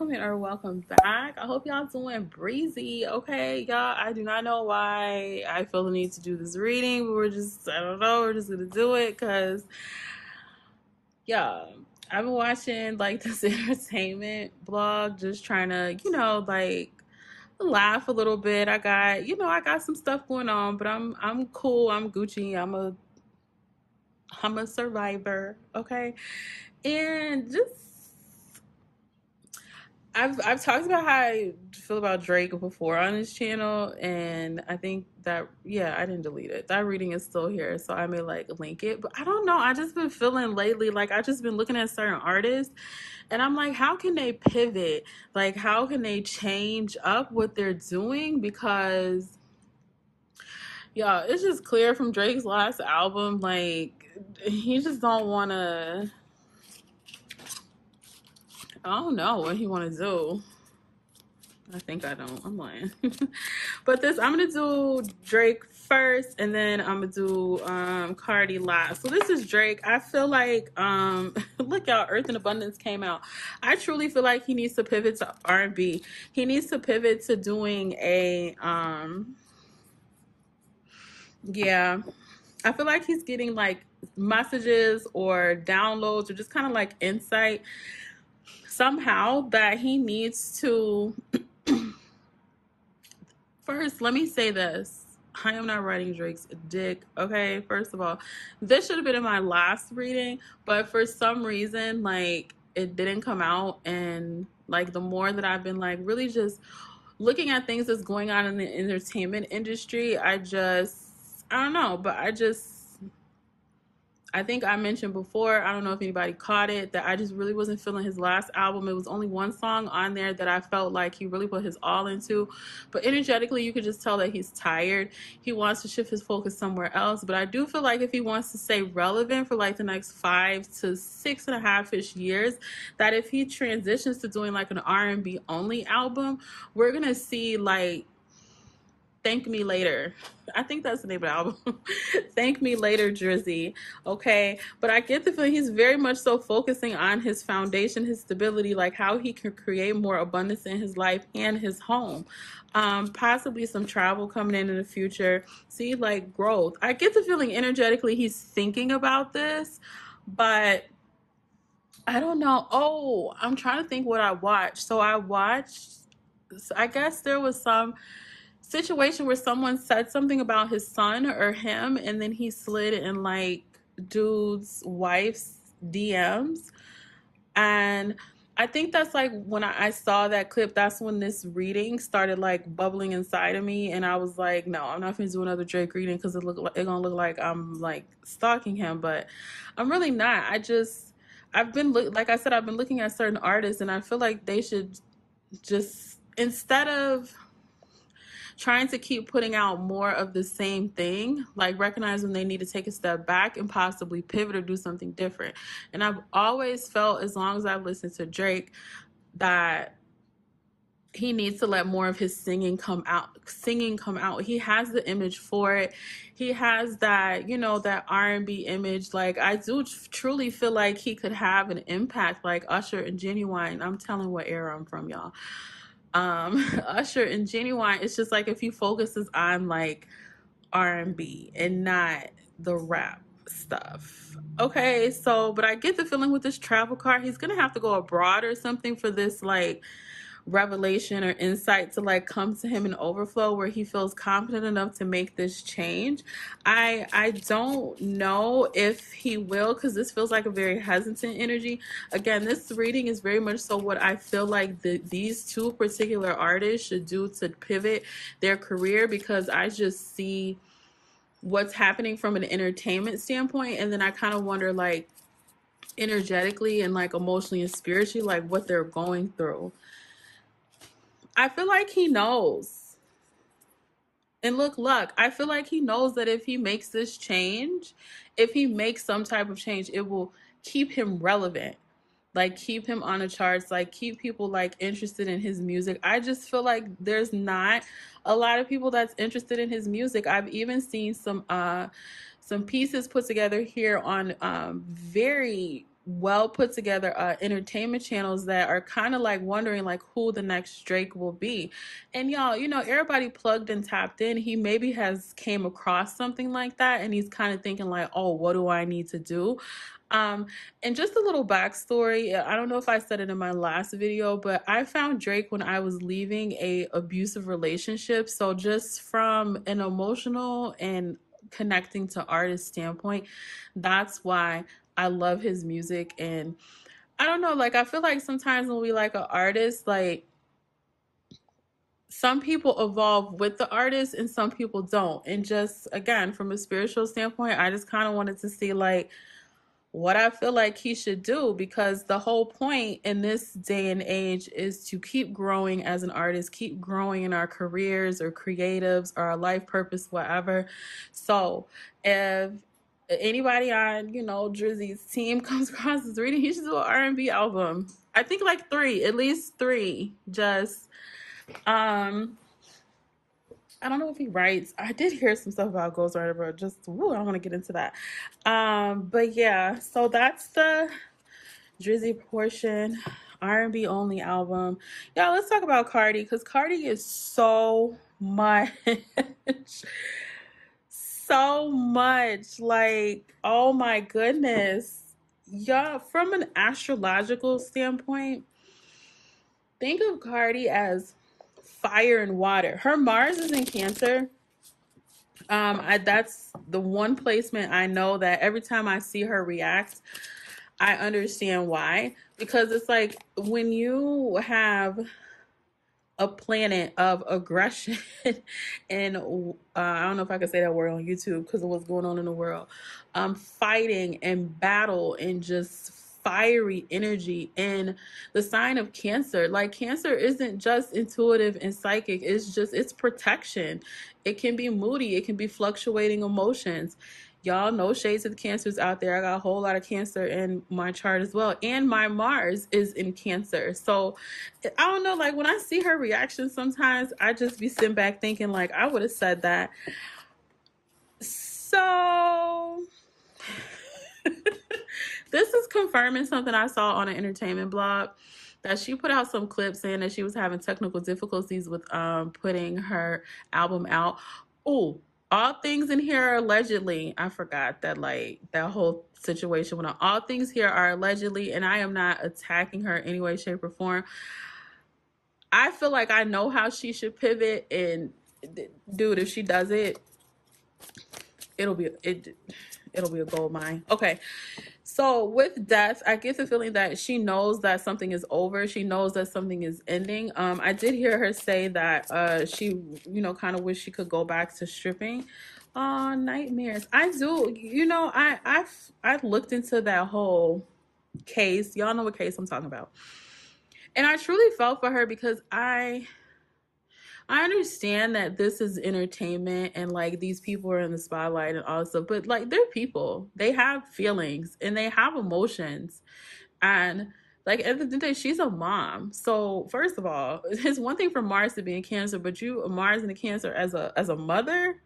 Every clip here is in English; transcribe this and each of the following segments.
welcome or welcome back. I hope y'all doing breezy. Okay, y'all. I do not know why I feel the need to do this reading, but we're just I don't know. We're just gonna do it because yeah, I've been watching like this entertainment blog, just trying to you know like laugh a little bit. I got you know I got some stuff going on, but I'm I'm cool. I'm Gucci. I'm a I'm a survivor. Okay, and just I've I've talked about how I feel about Drake before on this channel, and I think that yeah, I didn't delete it. That reading is still here, so I may like link it. But I don't know. I just been feeling lately like I just been looking at certain artists, and I'm like, how can they pivot? Like, how can they change up what they're doing? Because yeah, it's just clear from Drake's last album, like he just don't want to I don't know what he want to do. I think I don't. I'm lying. but this, I'm gonna do Drake first, and then I'm gonna do um, Cardi last. So this is Drake. I feel like, um, look, y'all, Earth and Abundance came out. I truly feel like he needs to pivot to R&B. He needs to pivot to doing a, um, yeah. I feel like he's getting like messages or downloads or just kind of like insight somehow that he needs to first let me say this. I am not writing drake's dick okay? First of all this should have been in my last reading but for some reason like it didn't come out. And like the more that i've been like really just looking at things that's going on in the entertainment industry i just i don't know but i just I think I mentioned before, I don't know if anybody caught it, that I just really wasn't feeling his last album. It was only one song on there that I felt like he really put his all into. But energetically, you could just tell that he's tired. He wants to shift his focus somewhere else. But I do feel like if he wants to stay relevant for like the next five to six and a half ish years, that if he transitions to doing like an R&B only album, we're going to see like Thank Me Later. I think that's the name of the album. Thank Me Later, Drizzy. Okay. But I get the feeling he's very much so focusing on his foundation, his stability, like how he can create more abundance in his life and his home. Um, possibly some travel coming in in the future. See, like growth. I get the feeling energetically he's thinking about this, but I don't know. Oh, I'm trying to think what I watched. So I watched, I guess there was some situation where someone said something about his son or him and then he slid in like dude's wife's DMs and I think that's like when I, I, saw that clip, that's when this reading started like bubbling inside of me, and I was like, no, I'm not gonna do another Drake reading because it look like it gonna look like I'm like stalking him, but I'm really not. I just I've been look like I said, I've been looking at certain artists, and I feel like they should just instead of trying to keep putting out more of the same thing, like recognize when they need to take a step back and possibly pivot or do something different. And I've always felt, as long as I've listened to Drake, that he needs to let more of his singing come out singing come out. He has the image for it. He has that you know that r&b image. Like i do truly feel like he could have an impact like usher and Ginuwine i'm telling what era i'm from y'all um usher and Ginuwine it's just like if he focuses on like r&b and not the rap stuff. Okay so but i get the feeling with this travel car he's gonna have to go abroad or something for this like revelation or insight to like come to him in overflow where he feels confident enough to make this change. I i don't know if he will because this feels like a very hesitant energy. Again this reading is very much so what i feel like the, these two particular artists should do to pivot their career because i just see what's happening from an entertainment standpoint. And then i kind of wonder like energetically and like emotionally and spiritually like what they're going through I feel like he knows. And look, look, I feel like he knows that if he makes this change, if he makes some type of change, it will keep him relevant. Like keep him on the charts, like keep people like interested in his music. I just feel like there's not a lot of people that's interested in his music. I've even seen some uh some pieces put together here on um very well put together uh, entertainment channels that are kind of like wondering like who the next Drake will be. And y'all, you know, everybody plugged and tapped in. He maybe has came across something like that and he's kind of thinking like, "Oh, what do I need to do?" Um, and just a little backstory. I don't know if I said it in my last video, but I found Drake when I was leaving a abusive relationship. So just from an emotional and connecting to artist standpoint, that's why I love his music and I don't know, like I feel like sometimes when we like an artist, like some people evolve with the artist and some people don't. And just again, from a spiritual standpoint, I just kind of wanted to see like what I feel like he should do because the whole point in this day and age is to keep growing as an artist, keep growing in our careers or creatives or our life purpose, whatever. So if anybody on you know Drizzy's team comes across this reading, he should do an R and B album. I think like three, at least three. Just um I don't know if he writes. I did hear some stuff about Ghostwriter, but just woo, I don't want to get into that. Um, but yeah, so that's the Drizzy portion, R&B only album. Yeah, let's talk about Cardi because Cardi is so much, so much. Like, oh my goodness, yeah. From an astrological standpoint, think of Cardi as fire and water. Her Mars is in Cancer. Um, I, that's the one placement I know that every time I see her react, I understand why. Because it's like when you have a planet of aggression. And uh, I don't know if I can say that word on YouTube because of what's going on in the world, um, fighting and battle and just fiery energy in the sign of cancer. Like cancer isn't just intuitive and psychic. It's just it's protection. It can be moody. It can be fluctuating emotions y'all know shades of the cancers out there. I got a whole lot of cancer in my chart as well. And my mars is in cancer. So i don't know like when i see her reaction sometimes i just be sitting back thinking like i would have said that. So this is confirming something I saw on an entertainment blog that she put out some clips saying that she was having technical difficulties with um putting her album out. Oh, all things in here are allegedly. I forgot that like that whole situation when all things here are allegedly, and I am not attacking her any way, shape, or form. I feel like I know how she should pivot, and dude, if she does it, it'll be it. It'll be a gold mine. Okay, so with death, I get the feeling that she knows that something is over. She knows that something is ending. Um, I did hear her say that uh, she, you know, kind of wish she could go back to stripping. Oh, nightmares. I do. You know, I I I looked into that whole case. Y'all know what case I'm talking about. And I truly felt for her because I I understand that this is entertainment and like these people are in the spotlight and all stuff, but like they're people. They have feelings and they have emotions. And like at the end of the day, she's a mom. So first of all, it's one thing for Mars to be in cancer, but you Mars in the cancer as a as a mother,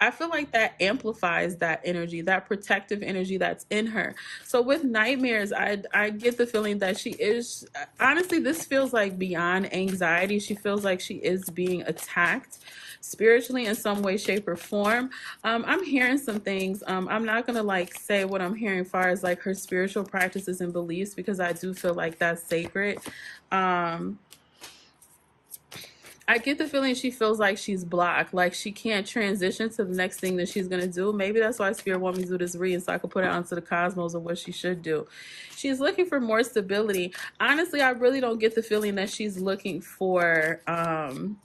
I feel like that amplifies that energy, that protective energy that's in her. So with nightmares, I I get the feeling that she is honestly this feels like beyond anxiety. She feels like she is being attacked spiritually in some way shape or form um, i'm hearing some things um, i'm not gonna like say what i'm hearing far as like her spiritual practices and beliefs because i do feel like that's sacred um, I get the feeling she feels like she's blocked, like she can't transition to the next thing that she's gonna do. Maybe that's why Spirit want me to do this reading so I can put it onto the cosmos of what she should do. She's looking for more stability. Honestly, I really don't get the feeling that she's looking for um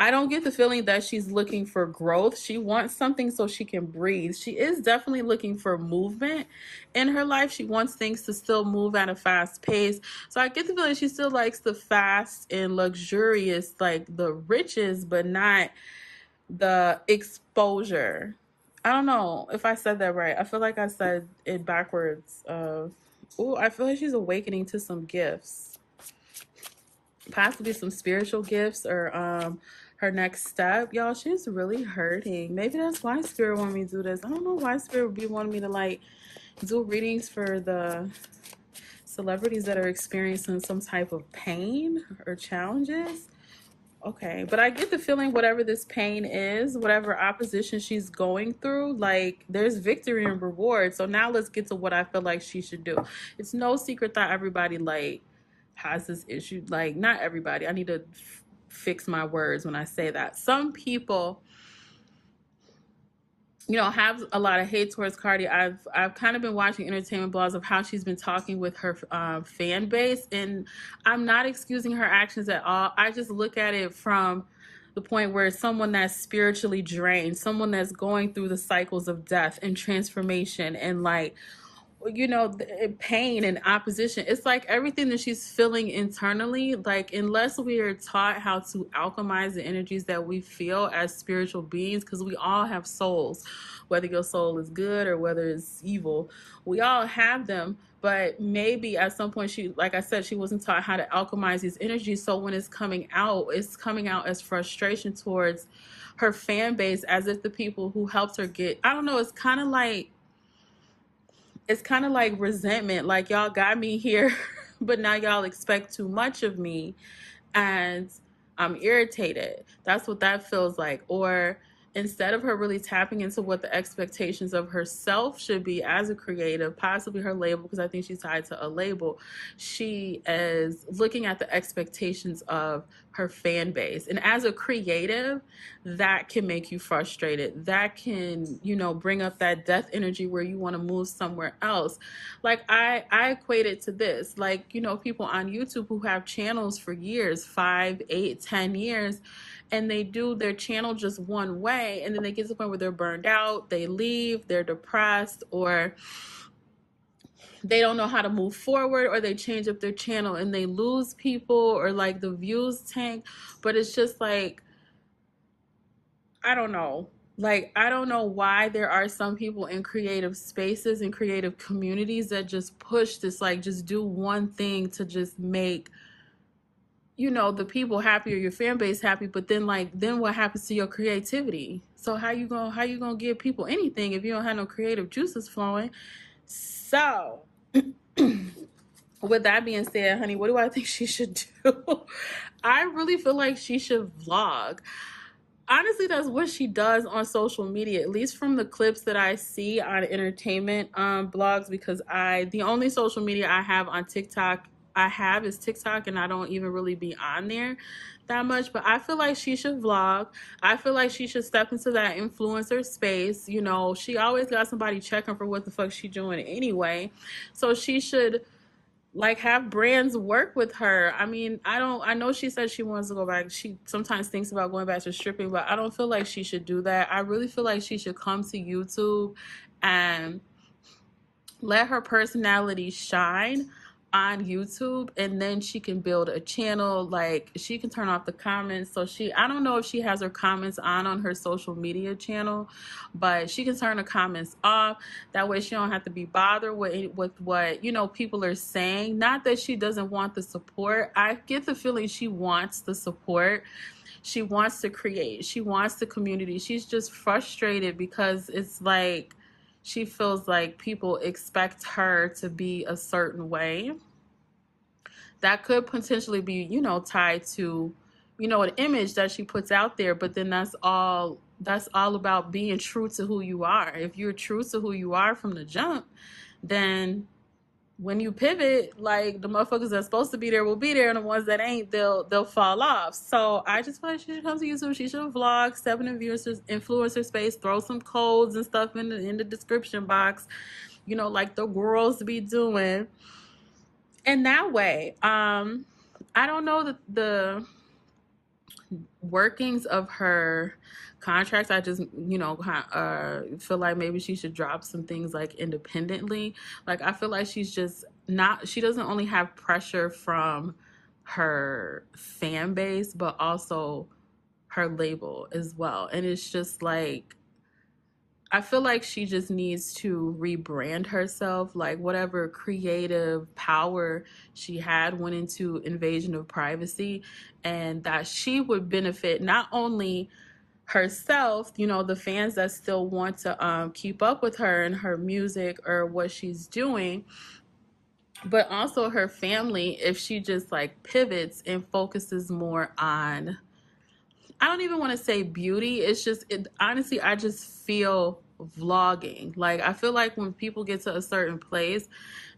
I don't get the feeling that she's looking for growth. She wants something so she can breathe. She is definitely looking for movement in her life. She wants things to still move at a fast pace. So I get the feeling she still likes the fast and luxurious, like the riches, but not the exposure. I don't know if I said that right. I feel like I said it backwards. Of, oh, I feel like she's awakening to some gifts possibly some spiritual gifts or um her next step. Y'all, she's really hurting. Maybe that's why Spirit want me to do this. I don't know why Spirit would be wanting me to like do readings for the celebrities that are experiencing some type of pain or challenges. Okay, but I get the feeling whatever this pain is, whatever opposition she's going through, like there's victory and reward. So now let's get to what I feel like she should do. It's no secret that everybody like has this issue. Like not everybody. I need to fix my words when I say that. Some people you know, have a lot of hate towards Cardi. I've I've kind of been watching entertainment blogs of how she's been talking with her uh, fan base, and I'm not excusing her actions at all. I just look at it from the point where someone that's spiritually drained, someone that's going through the cycles of death and transformation, and like you know eh, pain and opposition. It's like everything that she's feeling internally like unless we are taught how to alchemize the energies that we feel as spiritual beings because we all have souls whether your soul is good or whether it's evil we all have them. But maybe at some point she like i said she wasn't taught how to alchemize these energies. So when it's coming out it's coming out as frustration towards her fan base as if the people who helped her get i don't know it's kind of like it's kind of like resentment like y'all got me here but now y'all expect too much of me and i'm irritated. That's what that feels like. Or instead of her really tapping into what the expectations of herself should be as a creative, possibly her label, because I think she's tied to a label, she is looking at the expectations of her fan base. And as a creative, that can make you frustrated. That can, you know, bring up that death energy where you want to move somewhere else. Like I I equate it to this. Like, you know, people on YouTube who have channels for years, five, eight, ten years and they do their channel just one way and then they get to the point where they're burned out they leave they're depressed or they don't know how to move forward or they change up their channel and they lose people or like the views tank. But it's just like i don't know. Like i don't know why there are some people in creative spaces and creative communities that just push this like just do one thing to just make you know the people happy or your fan base happy but then like then what happens to your creativity? So how you gonna how you gonna give people anything if you don't have no creative juices flowing? So with that being said honey what do i think she should do? I really feel like she should vlog. Honestly that's what she does on social media at least from the clips that i see on entertainment um, blogs because i the only social media i have on tiktok I have is TikTok and I don't even really be on there that much, but I feel like she should vlog. I feel like she should step into that influencer space. You know, she always got somebody checking for what the fuck she doing anyway. So she should like have brands work with her. I mean, I don't I know she said she wants to go back. She sometimes thinks about going back to stripping, but I don't feel like she should do that. I really feel like she should come to YouTube and let her personality shine on YouTube and then she can build a channel like she can turn off the comments. So she I don't know if she has her comments on on her social media channel but she can turn the comments off. That way she don't have to be bothered with with what you know people are saying. Not that she doesn't want the support. I get the feeling she wants the support. She wants to create. She wants the community. She's just frustrated because it's like she feels like people expect her to be a certain way. That could potentially be you know tied to you know an image that she puts out there but then that's all that's all about being true to who you are. If you're true to who you are from the jump then when you pivot, like the motherfuckers that's supposed to be there will be there, and the ones that ain't, they'll they'll fall off. So I just feel like she should come to YouTube. She should vlog, step in influencer influencer space, throw some codes and stuff in the in the description box, you know, like the girls be doing. And that way, um, I don't know the the workings of her contracts i just you know uh, feel like maybe she should drop some things like independently like i feel like she's just not she doesn't only have pressure from her fan base but also her label as well and it's just like I feel like she just needs to rebrand herself. Like whatever creative power she had went into invasion of privacy, and that she would benefit not only herself, you know, the fans that still want to um, keep up with her and her music or what she's doing, but also her family if she just like pivots and focuses more on I don't even want to say beauty. It's just it, honestly, I just feel vlogging. Like I feel like when people get to a certain place,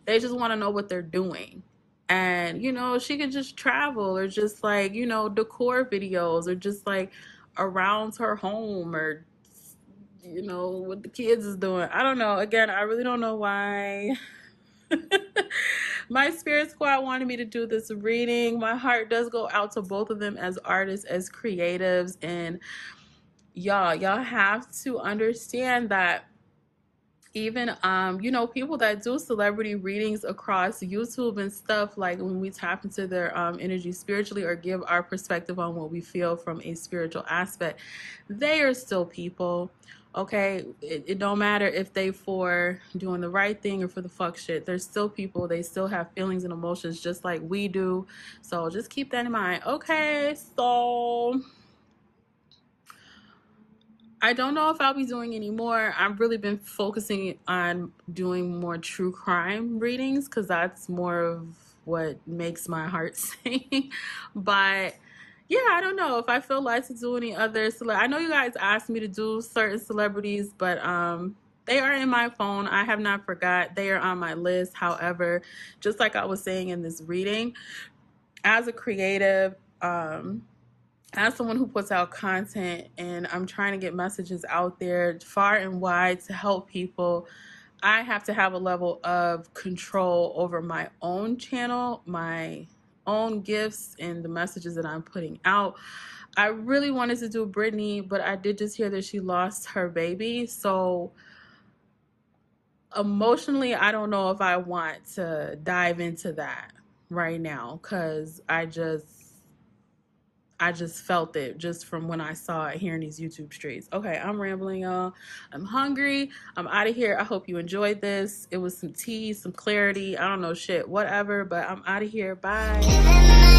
they just want to know what they're doing. And you know, she could just travel or just like, you know, decor videos or just like around her home or you know, what the kids is doing. I don't know. Again, I really don't know why my spirit squad wanted me to do this reading. My heart does go out to both of them as artists, as creatives, and y'all, y'all have to understand that even um you know people that do celebrity readings across youtube and stuff like when we tap into their um energy spiritually or give our perspective on what we feel from a spiritual aspect they are still people okay? It, it don't matter if they for doing the right thing or for the fuck shit. They're still people. They still have feelings and emotions just like we do. So just keep that in mind. Okay so I don't know if I'll be doing any more. I've really been focusing on doing more true crime readings because that's more of what makes my heart sing. but yeah, I don't know if I feel like to do any other. Cele- I know you guys asked me to do certain celebrities, but um, they are in my phone. I have not forgot. They are on my list. However, just like I was saying in this reading, as a creative, um, as someone who puts out content and I'm trying to get messages out there far and wide to help people, I have to have a level of control over my own channel, my own gifts and the messages that I'm putting out. I really wanted to do Brittany, but I did just hear that she lost her baby. So emotionally, I don't know if I want to dive into that right now because I just. I just felt it just from when I saw it here in these YouTube streets. Okay, I'm rambling, y'all. I'm hungry. I'm out of here. I hope you enjoyed this. It was some tea, some clarity. I don't know shit, whatever, but I'm out of here. Bye.